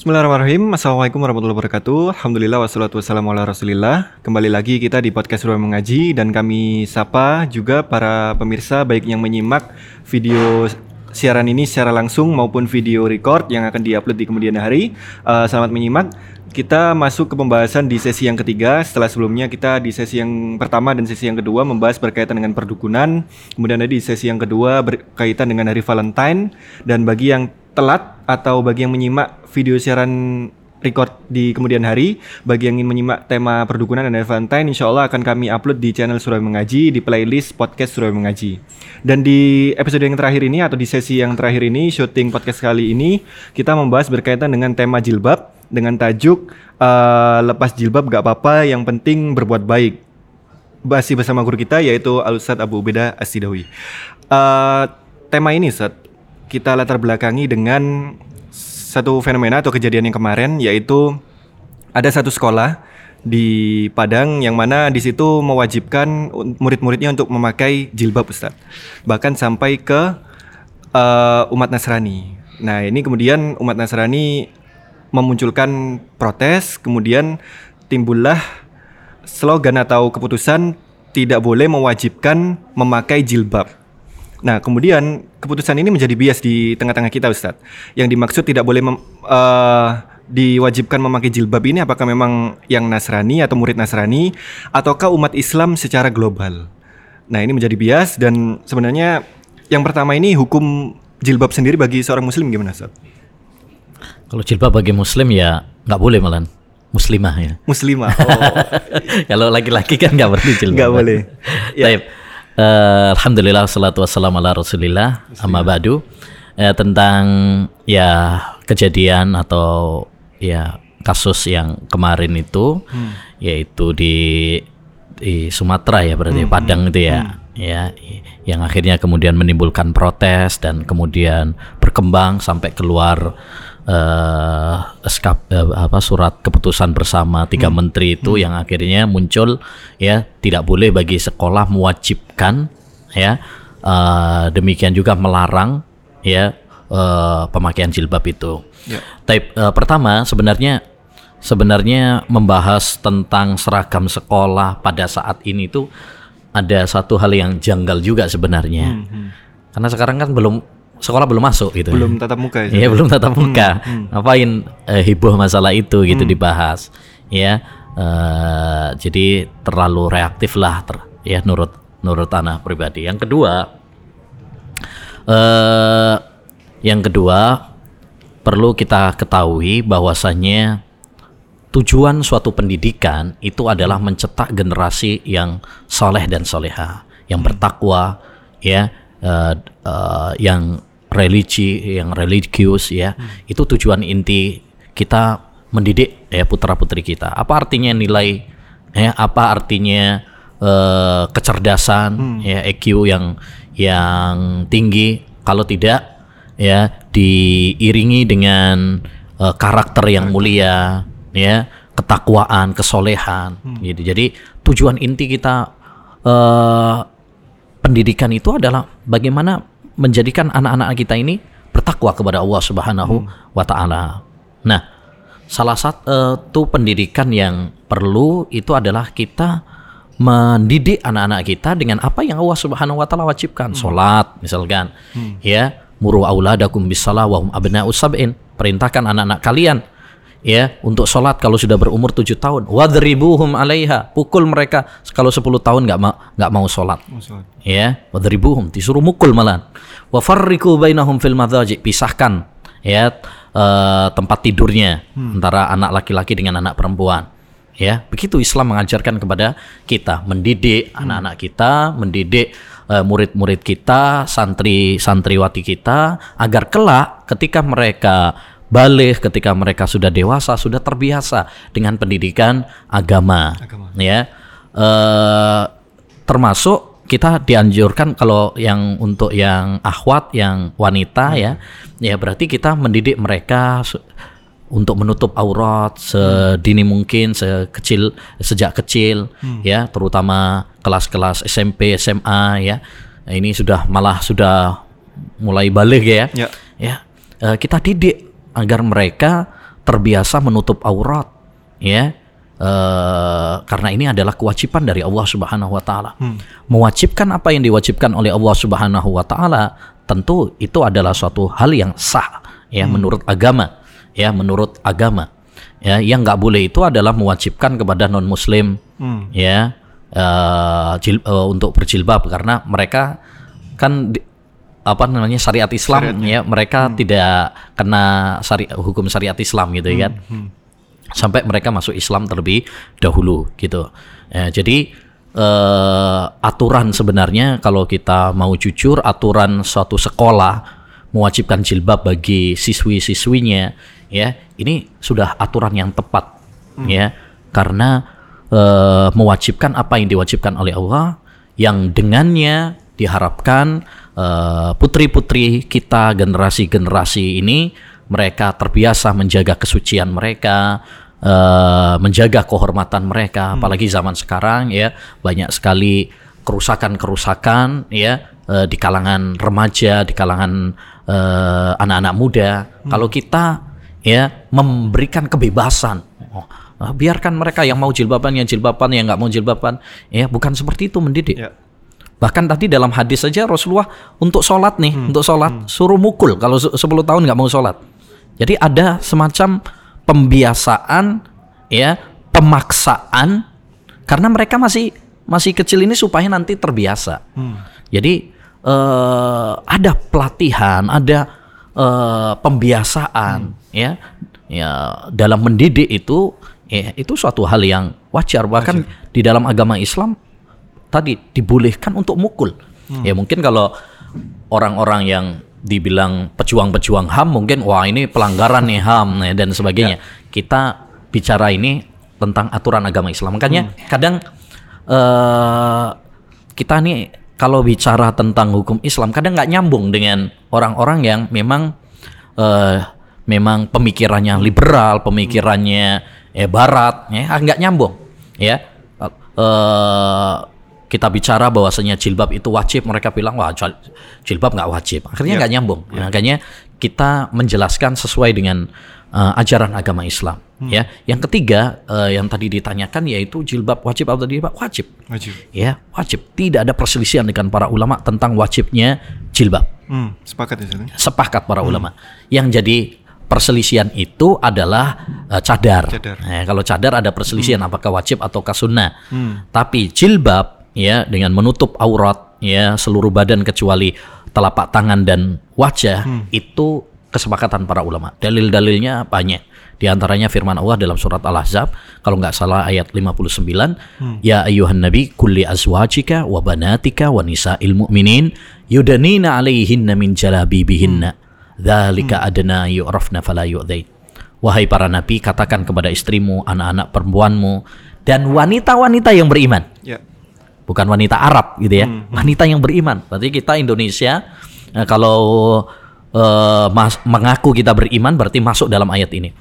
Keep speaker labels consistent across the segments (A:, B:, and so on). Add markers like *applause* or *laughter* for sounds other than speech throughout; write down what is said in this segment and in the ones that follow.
A: Bismillahirrahmanirrahim. Assalamualaikum warahmatullahi wabarakatuh. Alhamdulillah wassalatu wassalamu ala rasulillah. Kembali lagi kita di podcast Ruang Mengaji Dan kami sapa juga para pemirsa Baik yang menyimak video siaran ini secara langsung Maupun video record yang akan diupload di kemudian hari. Uh, Selamat menyimak. Kita masuk ke pembahasan di sesi yang ketiga. Setelah sebelumnya kita di sesi yang pertama dan sesi yang kedua membahas berkaitan dengan perdukunan. Kemudian di sesi yang kedua berkaitan dengan hari Valentine. Dan bagi yang telat atau bagi yang menyimak video siaran record di kemudian hari bagi yang ingin menyimak tema perdukunan dan Valentine insya Allah akan kami upload di channel Surabaya Mengaji di playlist podcast Surabaya Mengaji. Dan di episode yang terakhir ini atau di sesi yang terakhir ini syuting podcast kali ini kita membahas berkaitan dengan tema jilbab dengan tajuk uh, lepas jilbab gak apa-apa yang penting berbuat baik. Masih bersama guru kita yaitu Al Ustadz Abu Ubeda Asidawi uh, tema ini Ustadz kita latar belakangi dengan satu fenomena atau kejadian yang kemarin yaitu ada satu sekolah di Padang yang mana di situ mewajibkan murid-muridnya untuk memakai jilbab Ustaz. Bahkan sampai ke uh, umat Nasrani. Nah, ini kemudian umat Nasrani memunculkan protes, kemudian timbullah slogan atau keputusan tidak boleh mewajibkan memakai jilbab. Nah, kemudian keputusan ini menjadi bias di tengah-tengah kita, Ustadz. Yang dimaksud tidak boleh mem, uh, diwajibkan memakai jilbab ini apakah memang yang Nasrani atau murid Nasrani ataukah umat Islam secara global. Nah, ini menjadi bias dan sebenarnya yang pertama ini hukum jilbab sendiri bagi seorang muslim gimana, Ustadz?
B: Kalau jilbab bagi muslim ya nggak boleh malah muslimah ya.
A: Muslimah. Oh. *laughs*
B: Kalau laki-laki kan nggak boleh jilbab.
A: Nggak boleh.
B: ya. Uh, Alhamdulillah salatu wassalamu ala rasulillah amma badu uh, tentang ya kejadian atau ya kasus yang kemarin itu hmm. yaitu di di Sumatera ya berarti hmm. Padang itu ya hmm. ya yang akhirnya kemudian menimbulkan protes dan kemudian berkembang sampai keluar uh, skap, uh, apa surat keputusan bersama tiga hmm. menteri itu hmm. yang akhirnya muncul ya tidak boleh bagi sekolah mewajibkan ya uh, demikian juga melarang ya uh, pemakaian jilbab itu. Yeah. Type uh, pertama sebenarnya sebenarnya membahas tentang seragam sekolah pada saat ini itu ada satu hal yang janggal juga sebenarnya. Hmm, hmm. Karena sekarang kan belum sekolah belum masuk gitu.
A: Belum tatap muka
B: ya. Iya, belum tatap hmm, muka. Hmm, hmm. Ngapain uh, heboh masalah itu gitu hmm. dibahas. Ya. Uh, jadi terlalu reaktif lah ter, ya nurut nurut tanah pribadi. Yang kedua uh, yang kedua perlu kita ketahui bahwasannya tujuan suatu pendidikan itu adalah mencetak generasi yang soleh dan soleha, yang bertakwa, ya, uh, uh, yang religi yang religius ya hmm. itu tujuan inti kita mendidik ya putra putri kita apa artinya nilai ya apa artinya uh, kecerdasan hmm. ya EQ yang yang tinggi kalau tidak ya diiringi dengan uh, karakter yang mulia ya ketakwaan kesolehan hmm. gitu jadi tujuan inti kita uh, pendidikan itu adalah bagaimana menjadikan anak-anak kita ini bertakwa kepada Allah Subhanahu hmm. wa taala. Nah, salah satu pendidikan yang perlu itu adalah kita mendidik anak-anak kita dengan apa yang Allah Subhanahu wa taala wajibkan. Hmm. Salat misalkan. Hmm. Ya, muru auladakum bisalah wa hum abna'u sab'in. Perintahkan anak-anak kalian ya untuk sholat kalau sudah berumur tujuh tahun wadribuhum alaiha pukul mereka kalau sepuluh tahun nggak mau nggak mau sholat ya wadribuhum disuruh mukul malah wafarriku bainahum fil madhaji pisahkan ya uh, tempat tidurnya hmm. antara anak laki-laki dengan anak perempuan ya begitu Islam mengajarkan kepada kita mendidik hmm. anak-anak hmm. kita mendidik uh, murid-murid kita santri santriwati kita agar kelak ketika mereka balik ketika mereka sudah dewasa sudah terbiasa dengan pendidikan agama, agama. ya e, termasuk kita dianjurkan kalau yang untuk yang akhwat yang wanita hmm. ya ya berarti kita mendidik mereka untuk menutup aurat sedini mungkin sekecil sejak kecil hmm. ya terutama kelas-kelas SMP SMA ya ini sudah malah sudah mulai balik ya ya, ya. E, kita didik agar mereka terbiasa menutup aurat ya eh, karena ini adalah kewajiban dari Allah Subhanahu wa taala. Mewajibkan apa yang diwajibkan oleh Allah Subhanahu wa taala tentu itu adalah suatu hal yang sah ya menurut agama ya menurut agama ya yang nggak boleh itu adalah mewajibkan kepada non muslim
A: Hmm.
B: ya eh, jil- eh, untuk berjilbab karena mereka kan di- apa namanya syariat Islam ya. mereka tidak kena syari hukum syariat Islam gitu ya kan. sampai mereka masuk Islam terlebih dahulu gitu. Ya, jadi eh, aturan sebenarnya kalau kita mau jujur aturan suatu sekolah mewajibkan jilbab bagi siswi-siswinya ya ini sudah aturan yang tepat ya. Karena eh, mewajibkan apa yang diwajibkan oleh Allah yang dengannya diharapkan eh, putri-putri kita generasi-generasi ini mereka terbiasa menjaga kesucian mereka eh, menjaga kehormatan mereka. Apalagi zaman sekarang ya banyak sekali kerusakan-kerusakan ya eh, di kalangan remaja di kalangan eh, anak-anak muda. Kalau kita ya memberikan kebebasan Oh, biarkan mereka yang mau jilbaban yang jilbaban yang nggak mau jilbaban ya bukan seperti itu mendidik.
A: Ya.
B: Bahkan tadi dalam hadis saja Rasulullah untuk sholat nih untuk sholat suruh mukul. Kalau se- 10 tahun nggak mau sholat. Jadi ada semacam pembiasaan ya pemaksaan. Karena mereka masih masih kecil ini supaya nanti terbiasa. Jadi eh, ada pelatihan ada eh, pembiasaan ya. Ya dalam mendidik itu ya itu suatu hal yang wajar. Bahkan di dalam agama Islam tadi dibolehkan untuk mukul. Ya mungkin kalau orang-orang yang dibilang pejuang-pejuang HAM mungkin wah ini pelanggaran nih HAM ya, dan sebagainya. Kita bicara ini tentang aturan agama Islam. Makanya kadang eh kita nih kalau bicara tentang hukum Islam kadang nggak nyambung dengan orang-orang yang memang eh memang pemikirannya liberal, pemikirannya eh barat, ya nggak nyambung, ya. Eh kita bicara bahwasanya jilbab itu wajib, mereka bilang wah jil- jilbab nggak wajib. Akhirnya nggak nyambung. Makanya kita menjelaskan sesuai dengan eh, ajaran agama Islam. Ya, yang ketiga eh, yang tadi ditanyakan yaitu jilbab wajib atau tidak wajib.
A: Wajib.
B: Ya, wajib. Tidak ada perselisihan dengan para ulama tentang wajibnya jilbab
A: Hmm, sepakat ya
B: sepakat para ulama. Yang jadi perselisihan itu adalah eh, cadar.
A: Cadar.
B: Eh, kalau cadar ada perselisihan apakah wajib ataukah sunnah. Tapi jilbab ya dengan menutup aurat ya seluruh badan kecuali telapak tangan dan wajah itu kesepakatan para ulama. Dalil-dalilnya banyak. Di antaranya firman Allah dalam surat Al-Ahzab kalau nggak salah ayat 59 ya ayuhan nabi kulli azwajika wa banatika wa nisa'il mu'minin yudanina 'alaihinna min jalabibihinna. Dzalika adna yu'rafna fala yu'dzain wahai para nabi katakan kepada istrimu anak-anak perempuanmu dan wanita-wanita yang beriman.
A: Ya.
B: Bukan wanita Arab gitu ya, wanita yang beriman. Berarti kita Indonesia eh, kalau eh, mas- mengaku kita beriman berarti masuk dalam ayat ini.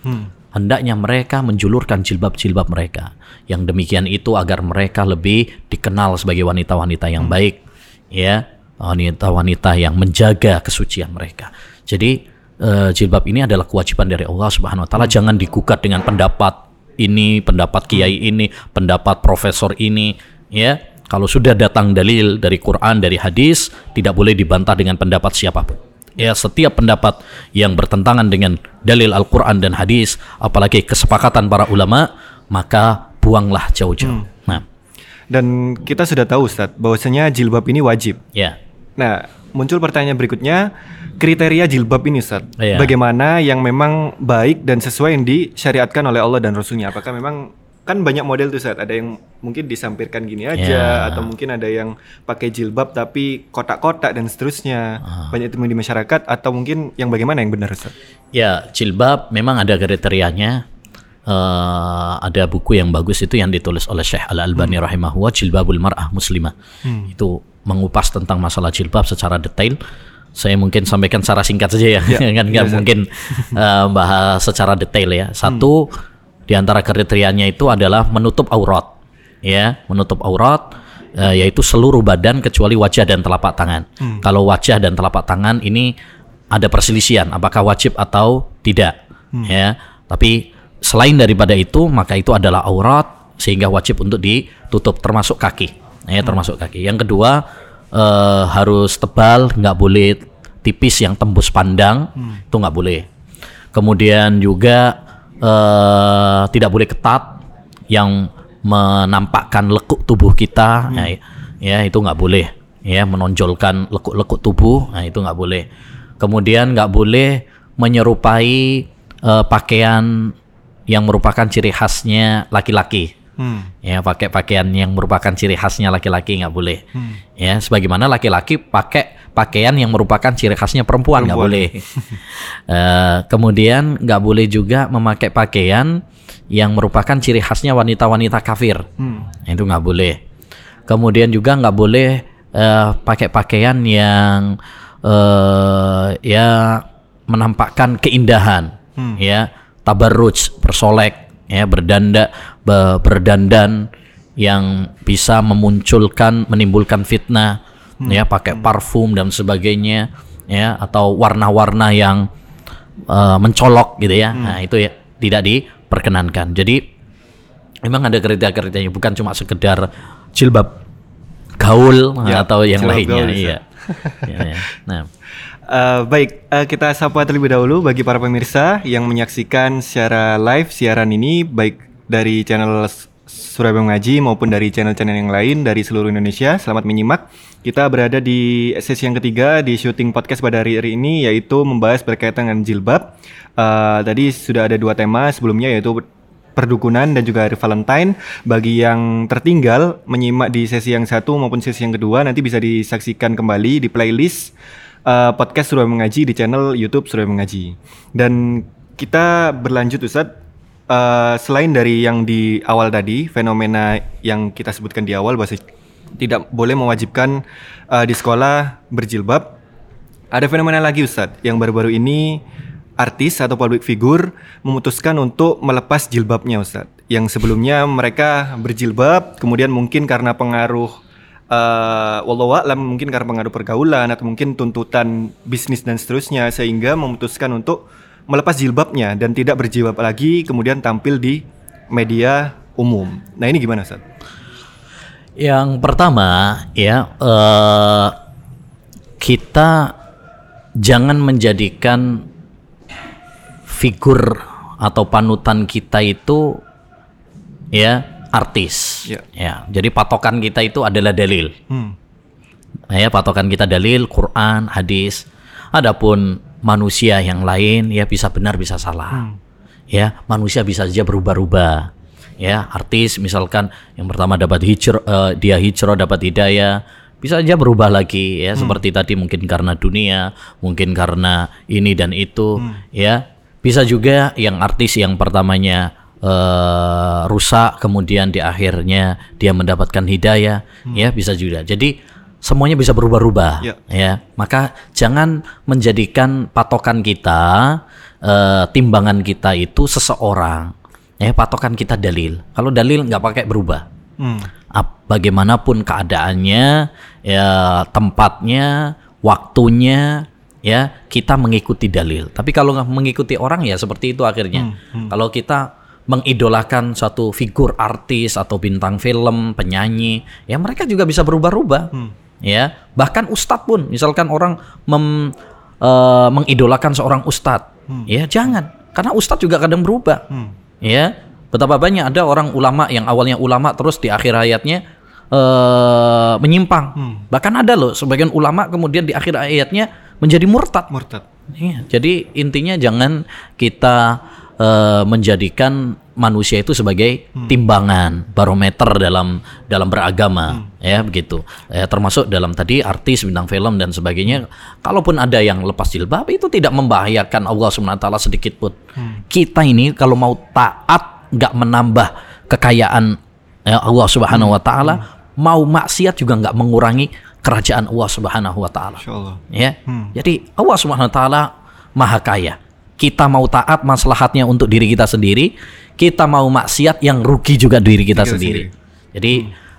B: Hendaknya mereka menjulurkan jilbab-jilbab mereka. Yang demikian itu agar mereka lebih dikenal sebagai wanita-wanita yang baik, ya, wanita-wanita yang menjaga kesucian mereka. Jadi eh, jilbab ini adalah kewajiban dari Allah Subhanahu wa taala. Jangan digugat dengan pendapat ini, pendapat kiai ini, pendapat profesor ini, ya. Kalau sudah datang dalil dari Quran, dari hadis, tidak boleh dibantah dengan pendapat siapa pun. Ya, setiap pendapat yang bertentangan dengan dalil Al-Quran dan hadis, apalagi kesepakatan para ulama, maka buanglah jauh-jauh. Nah,
A: Dan kita sudah tahu Ustaz bahwasanya jilbab ini wajib.
B: ya.
A: Nah, muncul pertanyaan berikutnya, kriteria jilbab ini Ustaz.
B: Iya.
A: Bagaimana yang memang baik dan sesuai yang disyariatkan oleh Allah dan Rasulnya? Apakah memang kan banyak model tuh Ustaz, ada yang mungkin disampirkan gini aja
B: Iya.
A: atau mungkin ada yang pakai jilbab tapi kotak-kotak dan seterusnya.
B: Ah.
A: Banyak temuan di masyarakat atau mungkin yang bagaimana yang benar Ustaz?
B: Ya, jilbab memang ada kriterianya. Eh, ada buku yang bagus itu yang ditulis oleh Syekh Al Albani rahimahullah Jilbabul Mar'ah Muslimah. Itu mengupas tentang masalah jilbab secara detail. Saya mungkin sampaikan secara singkat saja ya, *laughs* kan nggak mungkin eh, bahas secara detail ya. Satu di antara kriterianya itu adalah menutup aurat, ya, menutup aurat eh, yaitu seluruh badan kecuali wajah dan telapak tangan. Kalau wajah dan telapak tangan ini ada perselisihan apakah wajib atau tidak ya Tapi selain daripada itu maka itu adalah aurat sehingga wajib untuk ditutup termasuk kaki. Ya, termasuk kaki. Yang kedua eh, harus tebal, nggak boleh tipis yang tembus pandang, itu nggak boleh. Kemudian juga eh, tidak boleh ketat yang menampakkan lekuk tubuh kita, ya, ya itu nggak boleh. Ya menonjolkan lekuk-lekuk tubuh, nah itu nggak boleh. Kemudian nggak boleh menyerupai eh, pakaian yang merupakan ciri khasnya laki-laki.
A: Hmm.
B: Ya, pakai pakaian yang merupakan ciri khasnya laki-laki nggak boleh. Ya, sebagaimana laki-laki pakai pakaian yang merupakan ciri khasnya perempuan nggak boleh. *laughs* Eh, kemudian nggak boleh juga memakai pakaian yang merupakan ciri khasnya wanita-wanita kafir.
A: Hmm.
B: Itu nggak boleh. Kemudian juga nggak boleh eh, pakai pakaian yang eh, ya menampakkan keindahan, ya tabarruj, bersolek, ya berdanda, be- berdandan yang bisa memunculkan, menimbulkan fitnah, ya pakai parfum dan sebagainya, ya atau warna-warna yang eh, mencolok gitu ya. Nah itu ya tidak diperkenankan. Jadi memang ada kriteria-kriterianya bukan cuma sekedar jilbab gaul
A: Ya,
B: atau yang lainnya
A: gaul
B: iya Ya, ya. nah *laughs*
A: Eh, baik, eh, kita sapa terlebih dahulu bagi para pemirsa yang menyaksikan secara live siaran ini baik dari channel Surabaya Mengaji maupun dari channel-channel yang lain dari seluruh Indonesia. Selamat menyimak. Kita berada di sesi yang ketiga di syuting podcast pada hari, ini yaitu membahas berkaitan dengan jilbab. Eh, tadi sudah ada dua tema sebelumnya yaitu perdukunan dan juga hari Valentine. Bagi yang tertinggal menyimak di sesi yang satu maupun sesi yang kedua nanti bisa disaksikan kembali di playlist eh, podcast Surabaya Mengaji di channel YouTube Surabaya Mengaji. Dan kita berlanjut Ustadz eh, selain dari yang di awal tadi fenomena yang kita sebutkan di awal bahwa tidak boleh mewajibkan eh, di sekolah berjilbab. Ada fenomena lagi Ustadz yang baru-baru ini artis atau public figure memutuskan untuk melepas jilbabnya Ustadz. Yang sebelumnya mereka berjilbab, kemudian mungkin karena pengaruh eh wallahu a'lam mungkin karena pengaruh pergaulan atau mungkin tuntutan bisnis dan seterusnya sehingga memutuskan untuk melepas jilbabnya dan tidak berjilbab lagi kemudian tampil di media umum. Nah, ini gimana Ustadz?
B: Yang pertama ya eh, kita jangan menjadikan figur atau panutan kita itu ya artis.
A: Ya.
B: Ya, jadi patokan kita itu adalah dalil.
A: Hmm.
B: Nah, ya patokan kita dalil Quran, hadis. Adapun manusia yang lain ya bisa benar bisa salah. Ya, manusia bisa saja berubah-ubah. Ya, artis misalkan yang pertama dapat hijrah eh, dia hijrah dapat hidayah, bisa saja berubah lagi ya seperti tadi mungkin karena dunia, mungkin karena ini dan itu ya. Bisa juga yang artis yang pertamanya eh, rusak kemudian di akhirnya dia mendapatkan hidayah ya bisa juga. Jadi semuanya bisa berubah-ubah
A: Ya.
B: ya. Maka jangan menjadikan patokan kita eh, timbangan kita itu seseorang ya patokan kita dalil. Kalau dalil nggak pakai berubah.
A: Hmm.
B: Ap- bagaimanapun keadaannya ya tempatnya waktunya ya kita mengikuti dalil. Tapi kalau nggak mengikuti orang ya seperti itu akhirnya. Kalau kita mengidolakan suatu figur artis atau bintang film penyanyi ya mereka juga bisa berubah-ubah. Ya bahkan ustadz pun misalkan orang mem- eh, mengidolakan seorang ustadz ya jangan karena ustadz juga kadang berubah. Ya betapa banyak ada orang ulama yang awalnya ulama terus di akhir hayatnya eh menyimpang. Bahkan ada loh sebagian ulama kemudian di akhir hayatnya menjadi murtad.
A: Murtad.
B: Iya, jadi intinya jangan kita eh, menjadikan manusia itu sebagai timbangan, barometer dalam dalam beragama, ya begitu. Ya, termasuk dalam tadi artis, bintang film dan sebagainya. Kalaupun ada yang lepas jilbab itu tidak membahayakan Allah swt sedikit pun. Kita ini kalau mau taat, nggak menambah kekayaan ya, Allah Subhanahu Wa Taala, mau maksiat juga nggak mengurangi kerajaan Allah Subhanahu Wa Taala ya. Jadi Allah Subhanahu wa taala Maha Kaya. Kita mau taat maslahatnya untuk diri kita sendiri, kita mau maksiat yang rugi juga diri kita
A: Kita
B: sendiri. Jadi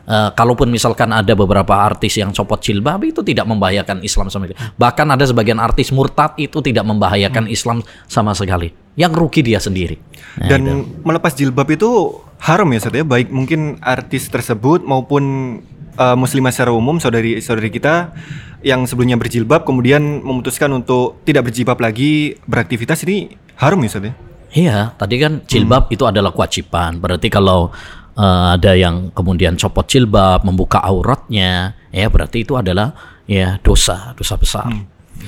B: eh, kalaupun misalkan ada beberapa artis yang copot jilbab itu tidak membahayakan Islam sama sekali. Bahkan ada sebagian artis murtad itu tidak membahayakan Islam sama sekali. Yang rugi dia sendiri. Nah,
A: Dan
B: itu.
A: melepas jilbab itu haram ya Ustaz ya, baik mungkin artis tersebut maupun uh, muslimah secara umum saudari-saudari kita yang sebelumnya berjilbab kemudian memutuskan untuk tidak berjilbab lagi beraktivitas ini haram ya Ustaz ya?
B: Iya, tadi kan jilbab itu adalah kewajiban. Berarti kalau eh, ada yang kemudian copot jilbab, membuka auratnya, ya berarti itu adalah ya dosa, dosa besar.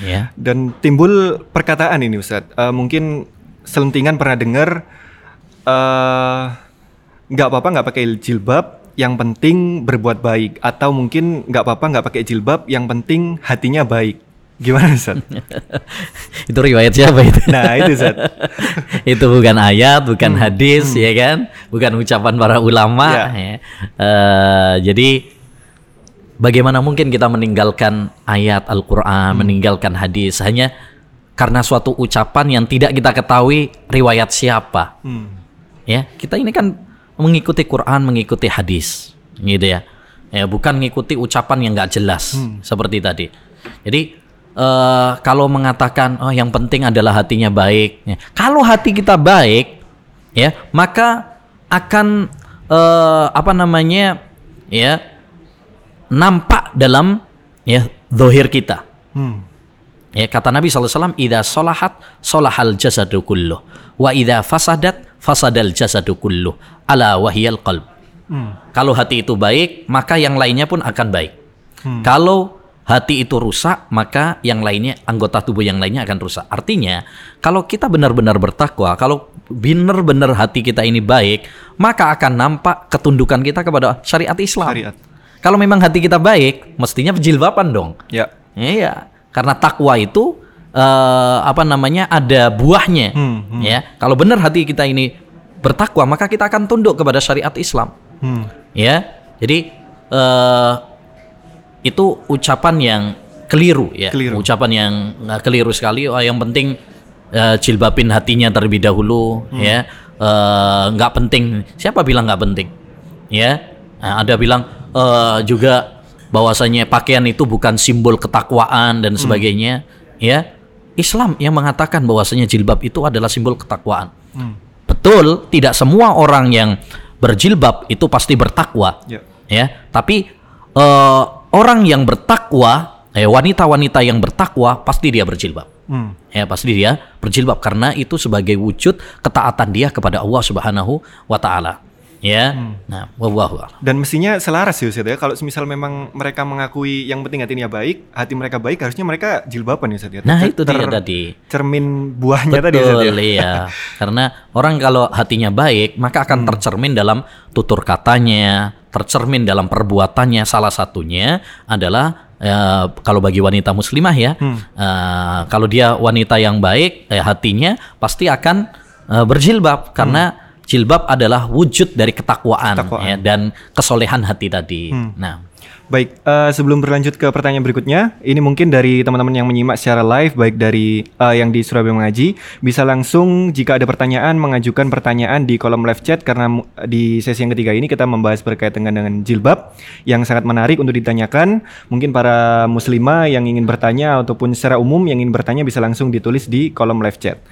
B: Ya.
A: Dan timbul perkataan ini Ustaz, Uh, mungkin selentingan pernah dengar eh, nggak apa-apa nggak pakai jilbab, yang penting berbuat baik atau mungkin nggak apa-apa nggak pakai jilbab, yang penting hatinya baik. Gimana Ustaz? *laughs*
B: itu riwayat siapa itu?
A: Nah itu Ustaz. *laughs*
B: itu bukan ayat, bukan hadis, ya kan? Bukan ucapan para ulama.
A: Ya.
B: ya. Eh, jadi bagaimana mungkin kita meninggalkan ayat Al-Quran, meninggalkan hadis hanya karena suatu ucapan yang tidak kita ketahui riwayat siapa?
A: Hmm.
B: Ya, kita ini kan mengikuti Quran, mengikuti hadis, gitu ya. Ya, bukan mengikuti ucapan yang nggak jelas seperti tadi. Jadi eh, kalau mengatakan oh yang penting adalah hatinya baik, ya. kalau hati kita baik, ya maka akan eh, apa namanya ya nampak dalam ya zohir kita.
A: Hmm.
B: Ya, kata Nabi SAW, Ida solahat, solahal jasadu kulluh. Wa idha fasadat, fasadal jasadu kulluh. Ala wahiyal qalb.
A: Hmm.
B: Kalau hati itu baik, maka yang lainnya pun akan baik.
A: Hmm.
B: Kalau hati itu rusak, maka yang lainnya, anggota tubuh yang lainnya akan rusak. Artinya, kalau kita benar-benar bertakwa, kalau benar-benar hati kita ini baik, maka akan nampak ketundukan kita kepada syariat Islam.
A: Syariat.
B: Kalau memang hati kita baik, mestinya penjilbaban dong.
A: Ya.
B: Iya, karena takwa itu eh, apa namanya ada buahnya.
A: Hmm, hmm.
B: Ya, kalau benar hati kita ini bertakwa, maka kita akan tunduk kepada syariat Islam.
A: Hmm.
B: Ya, jadi eh, itu ucapan yang keliru ya,
A: Keliru.
B: ucapan yang nggak keliru sekali. Oh, yang penting eh, jilbabin hatinya terlebih dahulu,
A: Hmm.
B: ya, nggak penting. Siapa bilang nggak penting? Ya, Nah, ada bilang eh, juga bahwasanya pakaian itu bukan simbol ketakwaan dan sebagainya, ya. Islam yang mengatakan bahwasanya jilbab itu adalah simbol ketakwaan.
A: Hmm.
B: Betul, tidak semua orang yang berjilbab itu pasti bertakwa.
A: Ya.
B: Ya, tapi eh, orang yang bertakwa, eh, wanita-wanita yang bertakwa pasti dia berjilbab.
A: Hmm.
B: Ya, pasti dia berjilbab karena itu sebagai wujud ketaatan dia kepada Allah Subhanahu wa taala. Ya. Nah, wallahu a'lam.
A: Dan mestinya selaras ya Ustaz ya. Kalau misal memang mereka mengakui yang penting hatinya baik, hati mereka baik, harusnya mereka jilbaban ya Ustaz ya.
B: Nah,
A: Ter-
B: itu dia tadi.
A: Cermin buahnya tadi Ustaz ya.
B: Betul, iya. Karena orang kalau hatinya baik, maka
A: Hmm.
B: akan tercermin dalam tutur katanya, tercermin dalam perbuatannya. Salah satunya adalah eh, kalau bagi wanita muslimah ya,
A: Hmm.
B: eh, kalau dia wanita yang baik, eh, hatinya pasti akan eh, berjilbab karena jilbab adalah wujud dari ketakwaan.
A: Ketakwaan.
B: ya, dan kesolehan hati tadi.
A: Hmm.
B: Nah,
A: Baik, eh, sebelum berlanjut ke pertanyaan berikutnya, ini mungkin dari teman-teman yang menyimak secara live, baik dari eh, yang di Surabaya Mengaji, bisa langsung jika ada pertanyaan mengajukan pertanyaan di kolom live chat karena di sesi yang ketiga ini kita membahas berkaitan dengan, dengan jilbab yang sangat menarik untuk ditanyakan. Mungkin para muslimah yang ingin bertanya ataupun secara umum yang ingin bertanya bisa langsung ditulis di kolom live chat.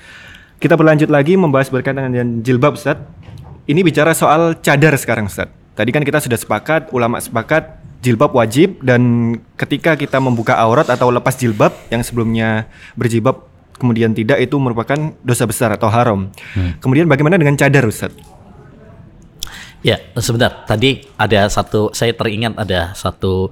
A: Kita berlanjut lagi membahas berkaitan dengan jilbab, Ustaz. Ini bicara soal cadar sekarang, Ustaz. Tadi kan kita sudah sepakat, ulama sepakat jilbab wajib dan ketika kita membuka aurat atau lepas jilbab yang sebelumnya berjilbab kemudian tidak itu merupakan dosa besar atau haram. Kemudian bagaimana dengan cadar, Ustaz?
B: Ya, sebentar. Tadi ada satu, saya teringat ada satu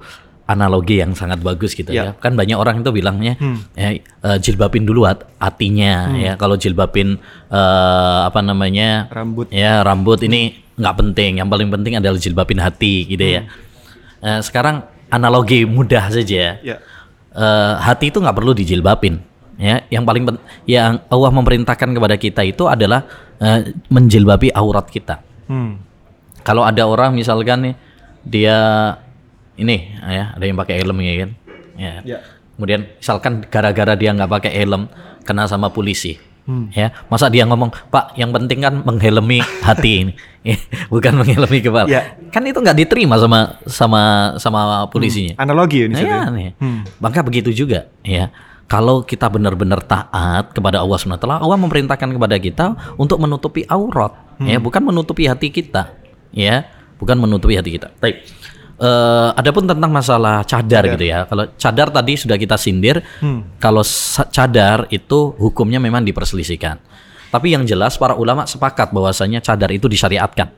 B: analogi yang sangat bagus gitu
A: Ya.
B: ya. Kan banyak orang itu bilangnya,
A: Hmm.
B: ya, eh, jilbabin dulu hat- hatinya ya. Kalau jilbabin eh, apa namanya
A: Rambut.
B: ya rambut ini nggak penting. Yang paling penting adalah jilbabin hati gitu ya. Eh, sekarang analogi mudah saja.
A: Ya.
B: Eh, hati itu nggak perlu dijilbabin ya yang paling yang Allah memerintahkan kepada kita itu adalah eh, menjilbabi aurat kita
A: Hmm.
B: kalau ada orang misalkan nih dia ini ya ada yang pakai helm ya kan ya.
A: Ya.
B: kemudian misalkan gara-gara dia nggak pakai helm kena sama polisi Ya, masa dia ngomong, "Pak, yang penting kan menghelmi hati ini." *laughs* Ya, Bukan menghelmi kepala.
A: Ya.
B: Kan itu nggak diterima sama sama sama polisinya.
A: Analogi ini
B: Nah, ya,
A: ya?
B: nih. Maka begitu juga ya. Kalau kita benar-benar taat kepada Allah SWT, Allah memerintahkan kepada kita untuk menutupi aurat, ya, bukan menutupi hati kita, ya, bukan menutupi hati kita. Baik. Eh, adapun tentang masalah cadar, gitu ya. Kalau cadar tadi sudah kita sindir, kalau sa- cadar itu hukumnya memang diperselisihkan. Tapi yang jelas para ulama sepakat bahwasanya cadar itu disyariatkan,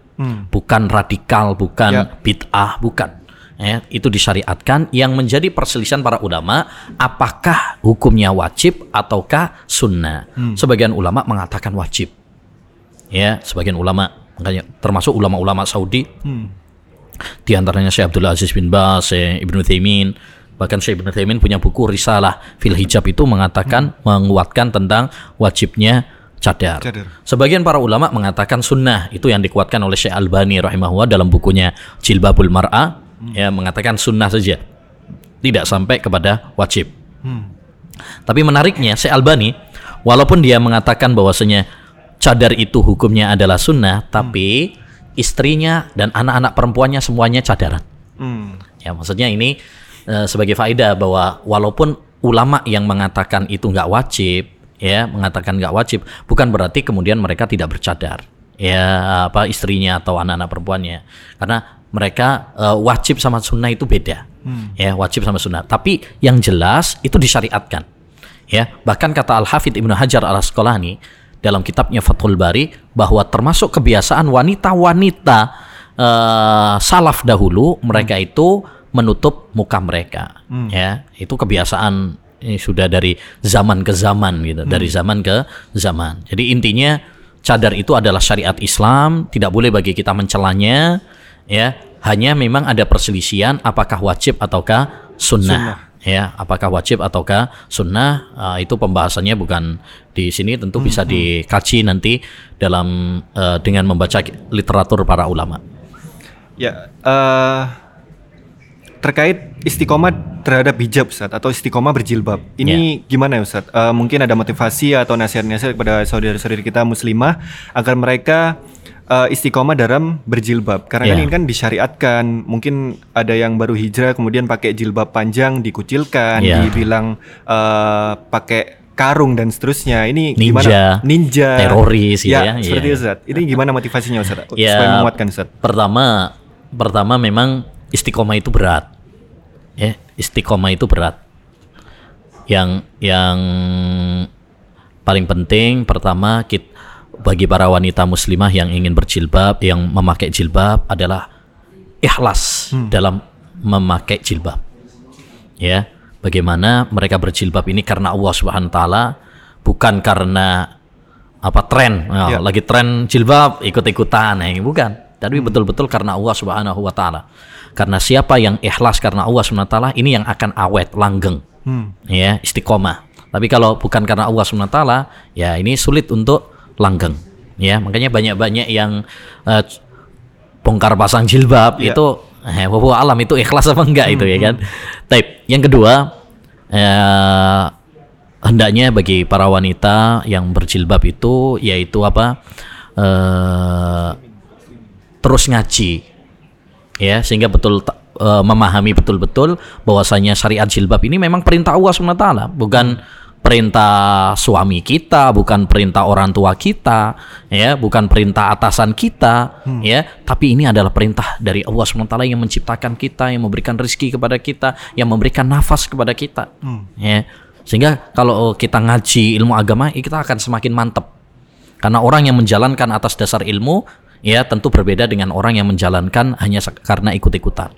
B: bukan radikal, bukan
A: Ya.
B: bid'ah, bukan. Ya, itu disyariatkan yang menjadi perselisihan para ulama apakah hukumnya wajib ataukah sunnah. Sebagian ulama mengatakan wajib. Ya, sebagian ulama makanya termasuk ulama-ulama Saudi di antaranya Syekh Abdul Aziz bin Baz, Syekh Ibnu Taimin, bahkan Syekh Ibnu Taimin punya buku Risalah fil Hijab itu mengatakan menguatkan tentang wajibnya cadar.
A: Cadar.
B: Sebagian para ulama mengatakan sunnah itu yang dikuatkan oleh Syekh Albani rahimahullah dalam bukunya Jilbabul Mar'a ya mengatakan sunnah saja. Tidak sampai kepada wajib. Tapi menariknya Syekh Albani walaupun dia mengatakan bahwasanya cadar itu hukumnya adalah sunnah, tapi istrinya dan anak-anak perempuannya semuanya cadaran.
A: Hmm.
B: Ya, maksudnya ini eh, sebagai faedah bahwa walaupun ulama yang mengatakan itu nggak wajib, ya mengatakan nggak wajib, bukan berarti kemudian mereka tidak bercadar, ya apa istrinya atau anak-anak perempuannya, karena mereka eh, wajib sama sunnah itu beda, ya wajib sama sunnah. Tapi yang jelas itu disyariatkan, ya bahkan kata Al Hafidh Ibnu Hajar Al Asqalani dalam kitabnya Fathul Bari bahwa termasuk kebiasaan wanita-wanita eh, salaf dahulu mereka itu menutup muka mereka ya. Itu kebiasaan ini sudah dari zaman ke zaman gitu dari zaman ke zaman. Jadi intinya cadar itu adalah syariat Islam tidak boleh bagi kita mencelanya ya. Hanya memang ada perselisihan apakah wajib ataukah sunnah, ya apakah wajib ataukah sunnah ah, itu pembahasannya bukan di sini tentu bisa dikaji nanti dalam eh, dengan membaca literatur para ulama
A: Ya, eh terkait istiqomah terhadap hijab Ustaz atau istiqomah berjilbab. Ini gimana ya Ustaz? Eh, mungkin ada motivasi atau nasihat-nasihat kepada saudara-saudari kita muslimah agar mereka eh, istiqomah dalam berjilbab. Karena kan
B: Ya.
A: ini kan disyariatkan. Mungkin ada yang baru hijrah kemudian pakai jilbab panjang dikucilkan,
B: Ya.
A: dibilang eh, pakai karung dan seterusnya. Ini
B: Ninja,
A: gimana? Ninja,
B: teroris gitu ya.
A: seperti
B: Iya.
A: itu Ustaz. Ini *laughs* gimana motivasinya Ustaz?
B: Ya,
A: Supaya menguatkan Ustaz.
B: Pertama, pertama memang istiqomah itu berat. Ya, istiqomah itu berat. Yang yang paling penting pertama kit bagi para wanita muslimah yang ingin berjilbab, yang memakai jilbab adalah ikhlas dalam memakai jilbab. Ya, bagaimana mereka berjilbab ini karena Allah Subhanahu wa taala, bukan karena apa tren. Nah,
A: Ya.
B: lagi tren jilbab ikut-ikutan ini bukan. Tapi betul-betul karena Allah Subhanahu wa taala. Karena siapa yang ikhlas karena Allah Subhanahu wa taala ini yang akan awet langgeng.
A: Hmm.
B: ya istiqomah. Tapi kalau bukan karena Allah Subhanahu wa taala ya ini sulit untuk langgeng. Ya makanya banyak-banyak yang eh, bongkar pasang jilbab
A: Ya.
B: itu eh, alam itu ikhlas apa enggak itu ya kan? Taib. yang kedua eh, hendaknya bagi para wanita yang berjilbab itu yaitu apa? Eh, terus ngaji. Ya sehingga betul eh, memahami betul-betul bahwasanya syariat jilbab ini memang perintah Allah SWT bukan perintah suami kita bukan perintah orang tua kita ya bukan perintah atasan kita ya. Tapi ini adalah perintah dari Allah SWT yang menciptakan kita yang memberikan rezeki kepada kita yang memberikan nafas kepada kita ya. Sehingga kalau kita ngaji ilmu agama ya kita akan semakin mantap karena orang yang menjalankan atas dasar ilmu ya tentu berbeda dengan orang yang menjalankan hanya karena ikut-ikutan.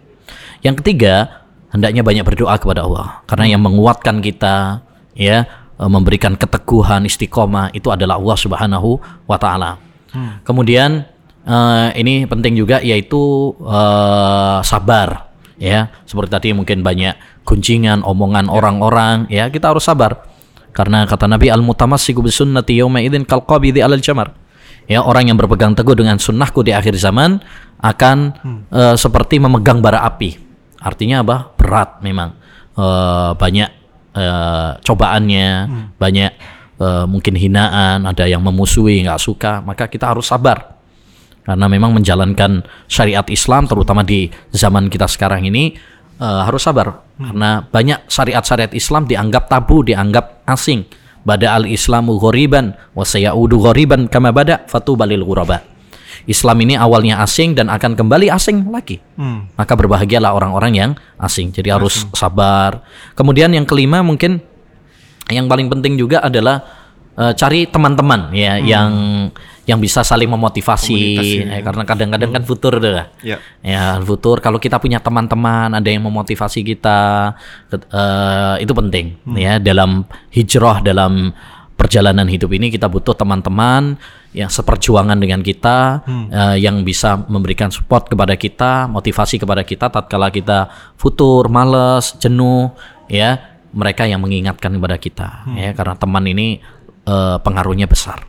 B: Yang ketiga, hendaknya banyak berdoa kepada Allah. Karena yang menguatkan kita ya eh, memberikan keteguhan istiqomah itu adalah Allah Subhanahu wa taala. Kemudian eh, ini penting juga yaitu eh, sabar ya. Seperti tadi mungkin banyak gunjingan omongan orang-orang ya kita harus sabar. Karena kata Nabi al-mutamassiku bisunnati yawma idzin kal qabidi 'alal jamar. Ya, orang yang berpegang teguh dengan sunnahku di akhir zaman akan eh, seperti memegang bara api. Artinya apa? Berat memang. Eh, banyak eh, cobaannya, banyak eh, mungkin hinaan, ada yang memusuhi, nggak suka, maka kita harus sabar. Karena memang menjalankan syariat Islam, terutama di zaman kita sekarang ini, eh, harus sabar. Karena banyak syariat-syariat Islam dianggap tabu, dianggap asing. Bada al-Islamu ghoriban, wa sayaudu ghoriban kama bada fatubalil ghuraba. Islam ini awalnya asing dan akan kembali asing lagi.
A: Hmm.
B: Maka berbahagialah orang-orang yang asing. Jadi harus sabar. Kemudian yang kelima mungkin yang paling penting juga adalah eh, cari teman-teman ya yang yang bisa saling memotivasi
A: Komunitas ya.
B: Eh, karena kadang-kadang kan futur tuh lah.
A: Ya.
B: Ya, futur kalau kita punya teman-teman, ada yang memotivasi kita, eh, itu penting ya dalam hijrah dalam perjalanan hidup ini kita butuh teman-teman yang seperjuangan dengan kita, eh, yang bisa memberikan support kepada kita, motivasi kepada kita tatkala kita futur, males, jenuh, ya mereka yang mengingatkan kepada kita, ya karena teman ini eh, pengaruhnya besar.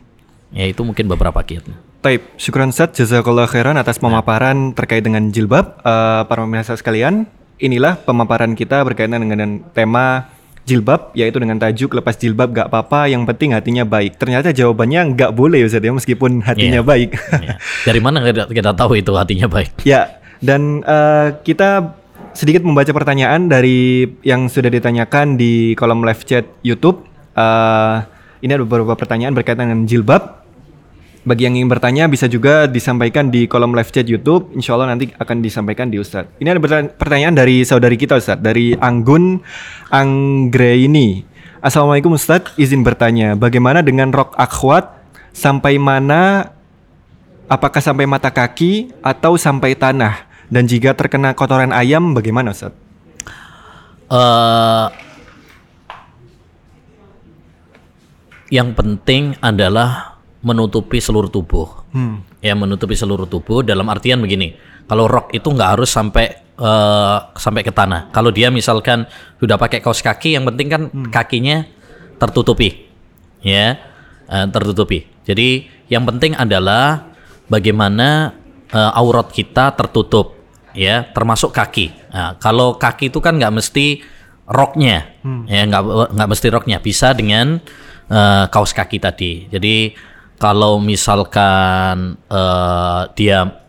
B: Ya itu mungkin beberapa kiatnya.
A: Taib, syukran Ustaz, jazakallah khairan atas pemaparan terkait dengan jilbab. Eh, para pemirsa sekalian, inilah pemaparan kita berkaitan dengan tema jilbab, yaitu dengan tajuk lepas jilbab gak apa-apa, yang penting hatinya baik. Ternyata jawabannya nggak boleh Ustaz ya, meskipun hatinya
B: Iya.
A: baik.
B: Ya. Dari mana kita, kita tahu itu hatinya baik?
A: ya, dan eh, kita sedikit membaca pertanyaan dari yang sudah ditanyakan di kolom live chat YouTube. Eh, ini ada beberapa pertanyaan berkaitan dengan jilbab. Bagi yang ingin bertanya bisa juga disampaikan di kolom live chat YouTube. Insya Allah nanti akan disampaikan di Ustadz. Ini ada pertanya- pertanyaan dari saudari kita Ustadz, dari Anggun Anggraini. Assalamualaikum Ustadz, izin bertanya, bagaimana dengan rok akhwat sampai mana? Apakah sampai mata kaki atau sampai tanah? Dan jika terkena kotoran ayam, bagaimana Ustadz?
B: eh yang penting adalah menutupi seluruh tubuh.
A: Hmm.
B: Ya menutupi seluruh tubuh dalam artian begini. Kalau rok itu nggak harus sampai eh, sampai ke tanah. Kalau dia misalkan sudah pakai kaos kaki, yang penting kan kakinya tertutupi, ya eh, tertutupi. Jadi yang penting adalah bagaimana eh, aurat kita tertutup, ya termasuk kaki. Nah, kalau kaki itu kan nggak mesti roknya, ya nggak nggak mesti roknya. Bisa dengan eh, kaos kaki tadi. Jadi kalau misalkan eh, dia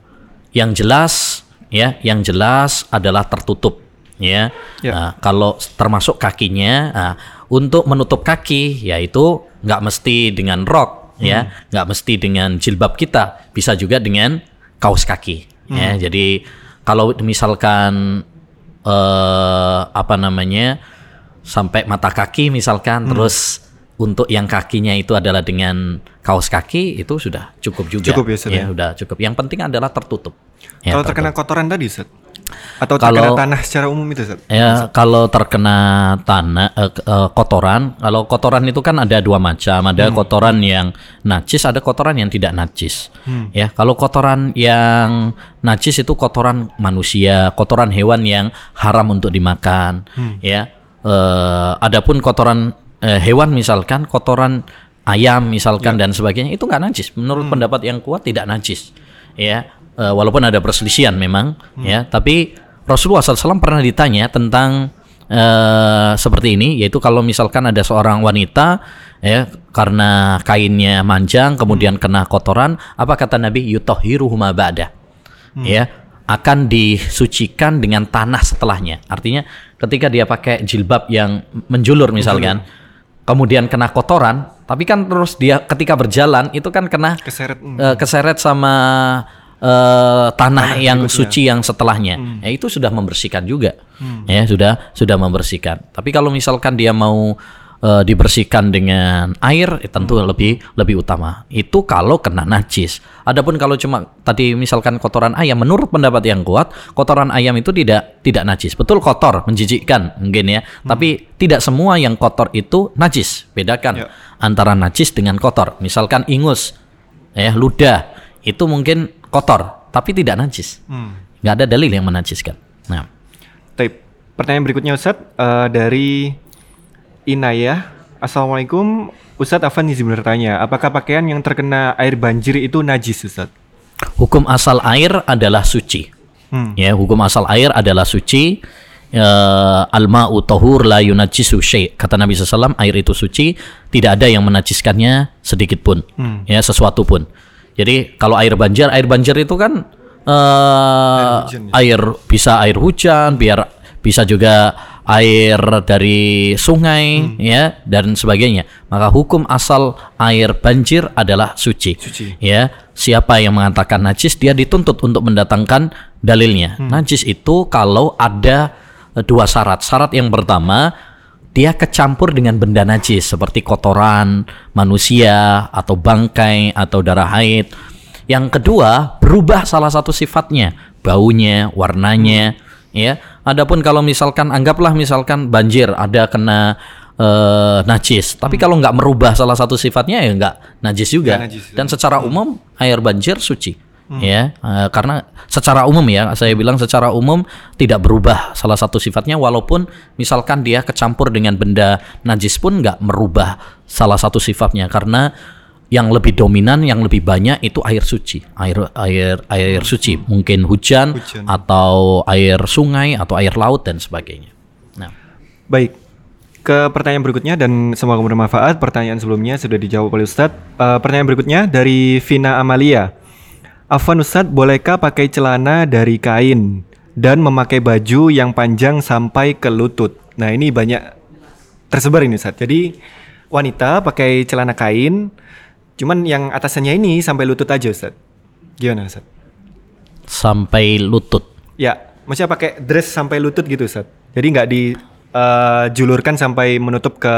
B: yang jelas ya yang jelas adalah tertutup ya,
A: Ya.
B: Nah, kalau termasuk kakinya nah, untuk menutup kaki yaitu nggak mesti dengan rok ya. Nggak mesti dengan jilbab kita bisa juga dengan kaos kaki ya. Jadi kalau misalkan eh, apa namanya sampai mata kaki misalkan terus untuk yang kakinya itu adalah dengan kaos kaki itu sudah cukup juga
A: Cukup ya, Ustaz, ya?
B: sudah cukup yang penting adalah tertutup Ya,
A: Kalau
B: tertutup.
A: terkena kotoran tadi Ustadz? Atau terkena
B: Kalau-
A: tanah secara umum itu Ustadz?
B: Ya, kalau terkena tanah eh, eh, kotoran, kalau kotoran itu kan ada dua macam, ada kotoran yang najis, ada kotoran yang tidak najis. Ya, kalau kotoran yang najis itu kotoran manusia, kotoran hewan yang haram untuk dimakan. Ya, Eh, adapun kotoran eh, hewan misalkan kotoran ayam misalkan dan sebagainya itu nggak najis. Menurut pendapat yang kuat tidak najis. Ya, eh, walaupun ada perselisihan memang. Ya, tapi Rasulullah SAW pernah ditanya tentang eh, seperti ini, yaitu kalau misalkan ada seorang wanita ya karena kainnya manjang kemudian kena kotoran, apa kata Nabi? Yutohiruhuma ba'da. Ya, akan disucikan dengan tanah setelahnya. Artinya ketika dia pakai jilbab yang menjulur misalkan, kemudian kena kotoran, tapi kan terus dia ketika berjalan itu kan kena
A: Keseret. hmm.
B: eh, keseret sama eh, tanah yang
A: berikutnya.
B: suci yang setelahnya. Ya itu sudah membersihkan juga. Ya, sudah sudah membersihkan. Tapi kalau misalkan dia mau eh, dibersihkan dengan air eh, tentu lebih lebih utama. Itu kalau kena najis. Adapun kalau cuma tadi misalkan kotoran ayam menurut pendapat yang kuat, kotoran ayam itu tidak tidak najis. Betul kotor, menjijikkan mungkin ya. Tapi tidak semua yang kotor itu najis. Bedakan
A: Ya.
B: antara najis dengan kotor. Misalkan ingus ya ludah itu mungkin kotor tapi tidak najis
A: Hmm.
B: nggak ada dalil yang menajiskan nah
A: Taib. Pertanyaan berikutnya Ustadz eh, dari Inayah. Assalamualaikum. Ustadz Afan izin bertanya, apakah pakaian yang terkena air banjir itu najis Ustadz?
B: hukum asal air adalah suci
A: Hmm.
B: ya hukum asal air adalah suci eh, al-ma'u tahur la yunajjisu syai. Kata Nabi SAW, air itu suci, tidak ada yang menajiskannya sedikit pun, ya sesuatu pun. Jadi kalau air banjir, air banjir itu kan eh,
A: hujan,
B: air bisa air hujan, biar bisa juga air dari sungai ya dan sebagainya. Maka hukum asal air banjir adalah suci.
A: Suci.
B: Ya, siapa yang mengatakan najis dia dituntut untuk mendatangkan dalilnya. Najis itu kalau ada eh, dua syarat. Syarat yang pertama dia kecampur dengan benda najis seperti kotoran manusia atau bangkai atau darah haid. Yang kedua, berubah salah satu sifatnya, baunya, warnanya, ya. Adapun kalau misalkan anggaplah misalkan banjir ada kena eh, najis, tapi kalau nggak merubah salah satu sifatnya ya nggak najis juga.
A: Nggak najis, ya.
B: Dan secara umum air banjir suci. Ya, eh, karena secara umum ya, saya bilang secara umum tidak berubah salah satu sifatnya, walaupun misalkan dia kecampur dengan benda najis pun nggak merubah salah satu sifatnya, karena yang lebih dominan, yang lebih banyak itu air suci, air air air suci, mungkin hujan,
A: Hujan.
B: atau air sungai atau air laut dan sebagainya. Nah,
A: Baik, ke pertanyaan berikutnya dan semoga bermanfaat. Pertanyaan sebelumnya sudah dijawab oleh Ustadz. Eh, pertanyaan berikutnya dari Vina Amalia. Afwan Ustadz, bolehkah pakai celana dari kain dan memakai baju yang panjang sampai ke lutut? Nah ini banyak tersebar ini Ustadz. Jadi wanita pakai celana kain, cuman yang atasannya ini sampai lutut aja Ustadz. Gimana Ustadz?
B: sampai lutut.
A: Ya, maksudnya pakai dress sampai lutut gitu Ustadz. Jadi nggak dijulurkan sampai menutup ke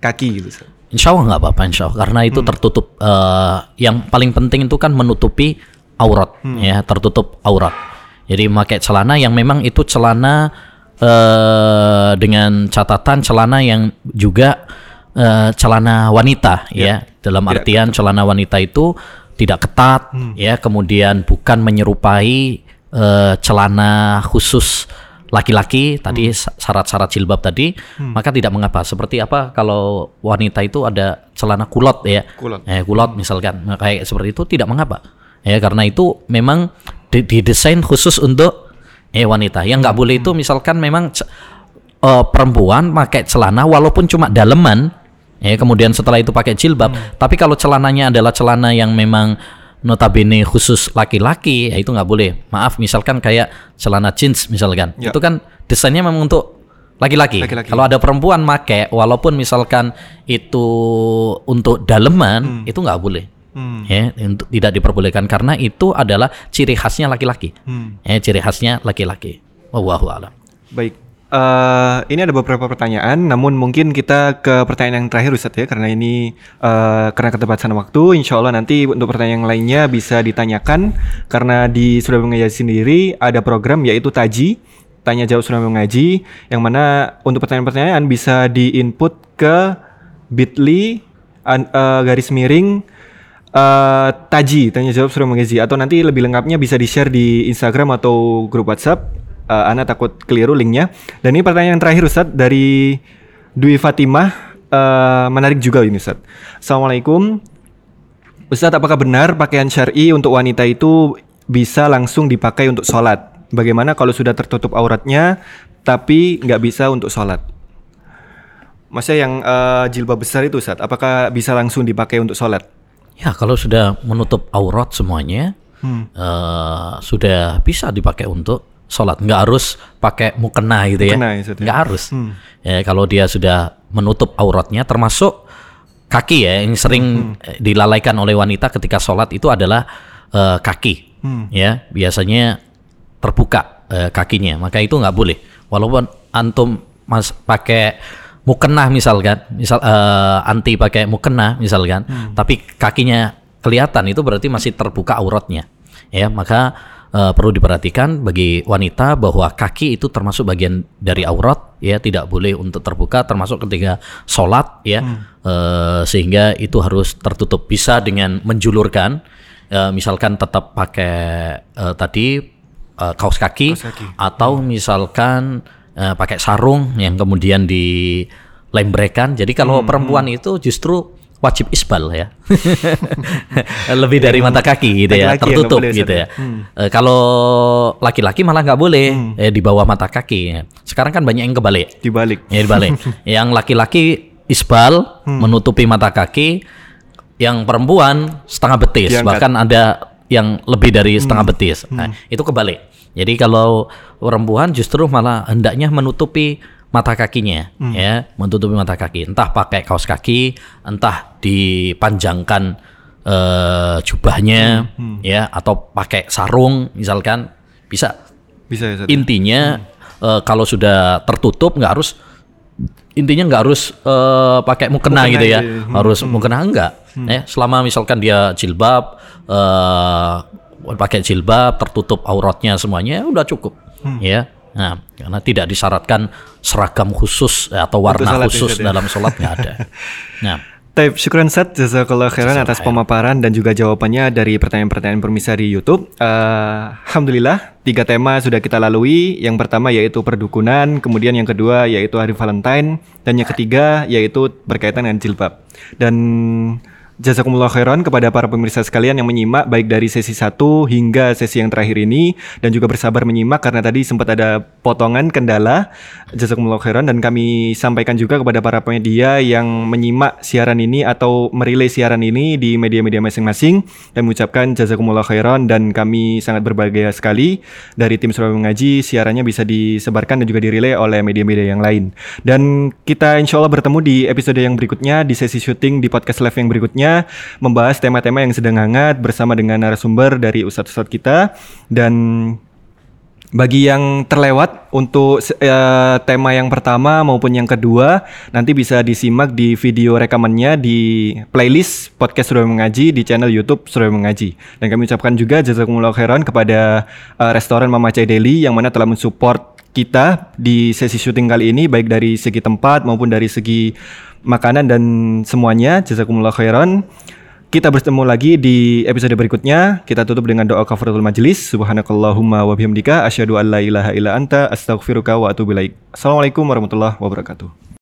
A: kaki gitu Ustadz.
B: Insya Allah nggak apa-apa Insya Allah karena itu tertutup eh, yang paling penting itu kan menutupi aurat ya tertutup aurat jadi pakai celana yang memang itu celana eh, dengan catatan celana yang juga eh, celana wanita ya. dalam artian celana wanita itu tidak ketat ya. Kemudian bukan menyerupai eh, celana khusus laki-laki tadi sa- syarat-syarat jilbab tadi maka tidak mengapa. Seperti apa kalau wanita itu ada celana kulot ya.
A: Kulot.
B: eh kulot misalkan Nah, kayak seperti itu tidak mengapa ya. Karena itu memang di- didesain khusus untuk eh wanita. Yang nggak boleh itu misalkan memang eh, perempuan pakai celana walaupun cuma daleman ya kemudian setelah itu pakai jilbab. Tapi kalau celananya adalah celana yang memang notabene khusus laki-laki ya itu nggak boleh. Maaf misalkan kayak celana jeans misalkan.
A: Ya.
B: itu kan desainnya memang untuk laki-laki. Kalau ada perempuan make walaupun misalkan itu untuk daleman itu nggak boleh.
A: Hmm.
B: ya untuk tidak diperbolehkan. Karena itu adalah ciri khasnya laki-laki.
A: Hmm.
B: ya ciri khasnya laki-laki. Wallahu alam.
A: Baik. Eh, ini ada beberapa pertanyaan, namun mungkin kita ke pertanyaan yang terakhir Ustadz ya, karena ini eh, karena keterbatasan waktu. Insya Allah nanti untuk pertanyaan yang lainnya bisa ditanyakan, karena di Sudah Mengaji sendiri ada program yaitu Taji, Tanya Jawab Sudah Mengaji, yang mana untuk pertanyaan-pertanyaan bisa diinput ke bit.ly eh, garis miring eh, Taji, Tanya Jawab Sudah Mengaji, atau nanti lebih lengkapnya bisa di-share di Instagram atau grup WhatsApp. Eh, Ana takut keliru linknya. Dan ini pertanyaan terakhir Ustadz dari Dwi Fatimah. Eh, menarik juga ini Ustadz. Assalamualaikum. Ustadz apakah benar pakaian syari untuk wanita itu bisa langsung dipakai untuk sholat? Bagaimana kalau sudah tertutup auratnya tapi nggak bisa untuk sholat? Maksudnya yang eh, jilbab besar itu Ustadz, apakah bisa langsung dipakai untuk sholat?
B: ya kalau sudah menutup aurat semuanya
A: Hmm.
B: eh, sudah bisa dipakai untuk sholat. Nggak harus pakai mukena gitu ya.
A: Mukena ya, Ustaz, ya.
B: nggak harus.
A: Hmm.
B: ya kalau dia sudah menutup auratnya termasuk kaki ya yang sering eh, dilalaikan oleh wanita ketika sholat itu adalah eh, kaki.
A: Hmm.
B: ya biasanya terbuka eh, kakinya. Maka itu nggak boleh. Walaupun antum mas pakai mukena misalkan misal eh, anti pakai mukena misalkan tapi kakinya kelihatan itu berarti masih terbuka auratnya. Ya maka eh, perlu diperhatikan bagi wanita bahwa kaki itu termasuk bagian dari aurat ya tidak boleh untuk terbuka termasuk ketika sholat ya Eh, sehingga itu harus tertutup bisa dengan menjulurkan eh, misalkan tetap pakai eh, tadi eh, kaos kaki,
A: Kaos kaki.
B: atau misalkan eh, pakai sarung yang kemudian dilembrekan. Jadi kalau perempuan itu justru wajib isbal ya. *laughs* Lebih dari mata kaki gitu ya, tertutup gitu ya.
A: Ustaz, Hmm.
B: Eh, kalau laki-laki malah nggak boleh eh, di bawah mata kaki. Sekarang kan banyak yang kebalik.
A: Dibalik.
B: Ya dibalik. *laughs* yang laki-laki isbal
A: Hmm.
B: menutupi mata kaki, yang perempuan setengah betis,
A: Diangkat. Hmm.
B: bahkan ada yang lebih dari setengah betis. Nah, itu kebalik. Jadi kalau perempuan justru malah hendaknya menutupi mata kakinya,
A: Hmm.
B: ya, menutupi mata kaki. Entah pakai kaos kaki, entah dipanjangkan eh, jubahnya,
A: Hmm.
B: ya, atau pakai sarung, misalkan bisa
A: Bisa ya
B: intinya eh, kalau sudah tertutup nggak harus intinya nggak harus eh, pakai mukena,
A: Mukena
B: gitu ya
A: gitu ya. Hmm,
B: harus mukena enggak Eh, selama misalkan dia jilbab eh, pakai jilbab tertutup auratnya semuanya udah cukup
A: Hmm.
B: ya nah karena tidak disyaratkan seragam khusus eh, atau warna
A: sholat
B: khusus
A: ya?
B: dalam sholat nggak ada *laughs* nah
A: Taib, syukran Sat, jazakallah khairan atas pemaparan dan juga jawabannya dari pertanyaan-pertanyaan pemirsa di YouTube. Eh, Alhamdulillah, tiga tema sudah kita lalui. Yang pertama yaitu perdukunan, kemudian yang kedua yaitu hari Valentine, dan yang ketiga yaitu berkaitan dengan jilbab. Dan Jazakumullah khairan kepada para pemirsa sekalian yang menyimak baik dari sesi 1 hingga sesi yang terakhir ini dan juga bersabar menyimak karena tadi sempat ada potongan kendala. Jazakumullah khairan dan kami sampaikan juga kepada para media yang menyimak siaran ini atau merilai siaran ini di media-media masing-masing dan mengucapkan jazakumullah khairan dan kami sangat berbahagia sekali dari tim Surabaya Mengaji siarannya bisa disebarkan dan juga dirilai oleh media-media yang lain. Dan kita insya Allah bertemu di episode yang berikutnya di sesi syuting di podcast live yang berikutnya membahas tema-tema yang sedang hangat bersama dengan narasumber dari ustadz-ustadz kita dan bagi yang terlewat untuk eh, tema yang pertama maupun yang kedua nanti bisa disimak di video rekamannya di playlist podcast Surabaya Mengaji di channel YouTube Surabaya Mengaji. Dan kami ucapkan juga jazakumullah khairan kepada eh, restoran Mama Chai Deli yang mana telah mensupport kita di sesi syuting kali ini baik dari segi tempat maupun dari segi makanan dan semuanya. Jazakumullah khairan. Kita bertemu lagi di episode berikutnya. Kita tutup dengan doa kafaratul majlis. Subhanakallahumma wa bihamdika asyhadu an la ilaha illa anta astaghfiruka wa atubu ilaik. Assalamualaikum warahmatullahi wabarakatuh.